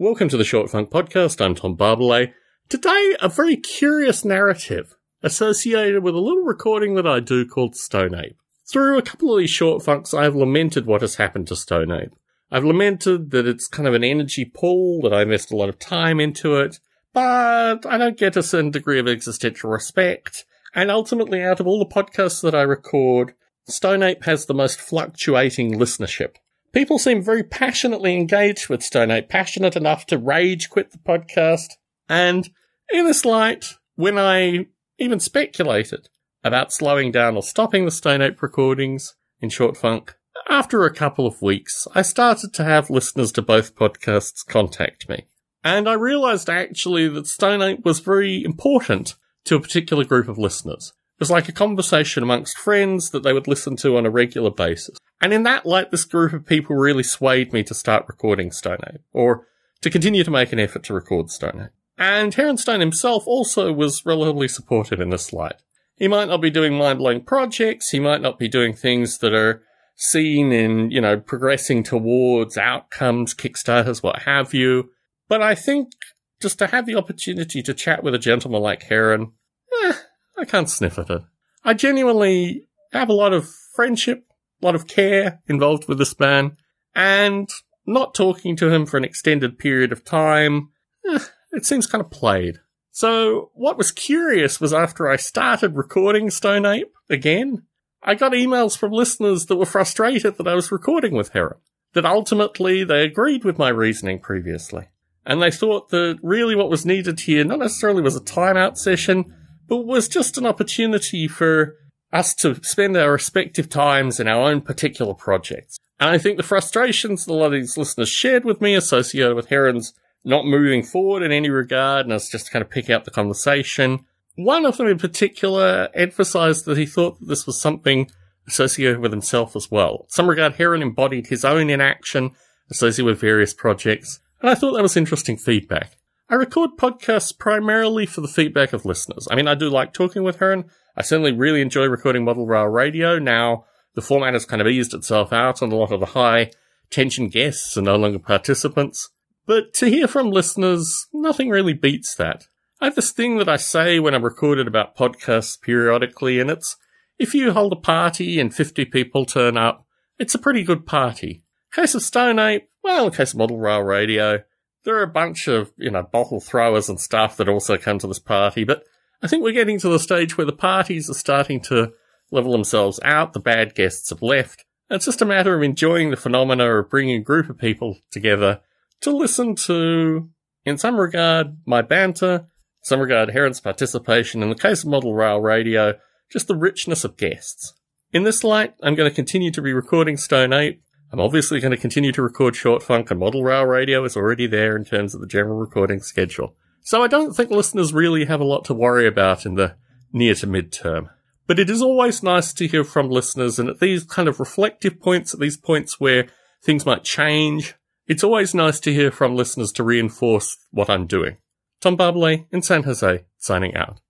Welcome to the Short Funk Podcast. I'm Tom Barbalet. Today, a very curious narrative associated with a little recording that I do called Stone Ape. Through a couple of these short funks, I have lamented what has happened to Stone Ape. I've lamented that it's kind of an energy pool, that I invest a lot of time into it, but I don't get a certain degree of existential respect. And ultimately, out of all the podcasts that I record, Stone Ape has the most fluctuating listenership. People seem very passionately engaged with Stone Ape, passionate enough to rage quit the podcast. And in this light, when I even speculated about slowing down or stopping the Stone Ape recordings in Short Funk, after a couple of weeks, I started to have listeners to both podcasts contact me. And I realized actually that Stone Ape was very important to a particular group of listeners. It was like a conversation amongst friends that they would listen to on a regular basis. And in that light, this group of people really swayed me to start recording Stone Ape, or to continue to make an effort to record Stone Ape. And Heronstone himself also was relatively supportive in this light. He might not be doing mind-blowing projects, he might not be doing things that are seen in, you know, progressing towards outcomes, Kickstarters, what have you. But I think just to have the opportunity to chat with a gentleman like Heron, eh, I can't sniff at it. I genuinely have a lot of friendship, a lot of care involved with this man, and not talking to him for an extended period of time, eh, it seems kind of played. So, what was curious was after I started recording Stone Ape again, I got emails from listeners that were frustrated that I was recording with Heron. That ultimately they agreed with my reasoning previously. And they thought that really what was needed here not necessarily was a timeout session, but was just an opportunity for us to spend our respective times in our own particular projects. And I think the frustrations that a lot of these listeners shared with me associated with Heron's not moving forward in any regard, and us just kind of pick out the conversation, one of them in particular emphasized that he thought that this was something associated with himself as well. In some regard, Heron embodied his own inaction associated with various projects, and I thought that was interesting feedback. I record podcasts primarily for the feedback of listeners. I mean, I do like talking with her, and I certainly really enjoy recording Model Rail Radio. Now, the format has kind of eased itself out, and a lot of the high tension guests are no longer participants. But to hear from listeners, nothing really beats that. I have this thing that I say when I'm recorded about podcasts periodically, and it's if you hold a party and 50 people turn up, it's a pretty good party. Case of Stone Ape, well, in case of Model Rail Radio, there are a bunch of, you know, bottle throwers and stuff that also come to this party, but I think we're getting to the stage where the parties are starting to level themselves out, the bad guests have left. It's just a matter of enjoying the phenomena of bringing a group of people together to listen to, in some regard, my banter, some regard Heron's participation, in the case of Model Rail Radio, just the richness of guests. In this light, I'm going to continue to be recording Stone Ape. I'm obviously going to continue to record Short Funk, and Model Rail Radio is already there in terms of the general recording schedule. So I don't think listeners really have a lot to worry about in the near to mid-term. But it is always nice to hear from listeners, and at these kind of reflective points, at these points where things might change, it's always nice to hear from listeners to reinforce what I'm doing. Tom Barbalet in San Jose, signing out.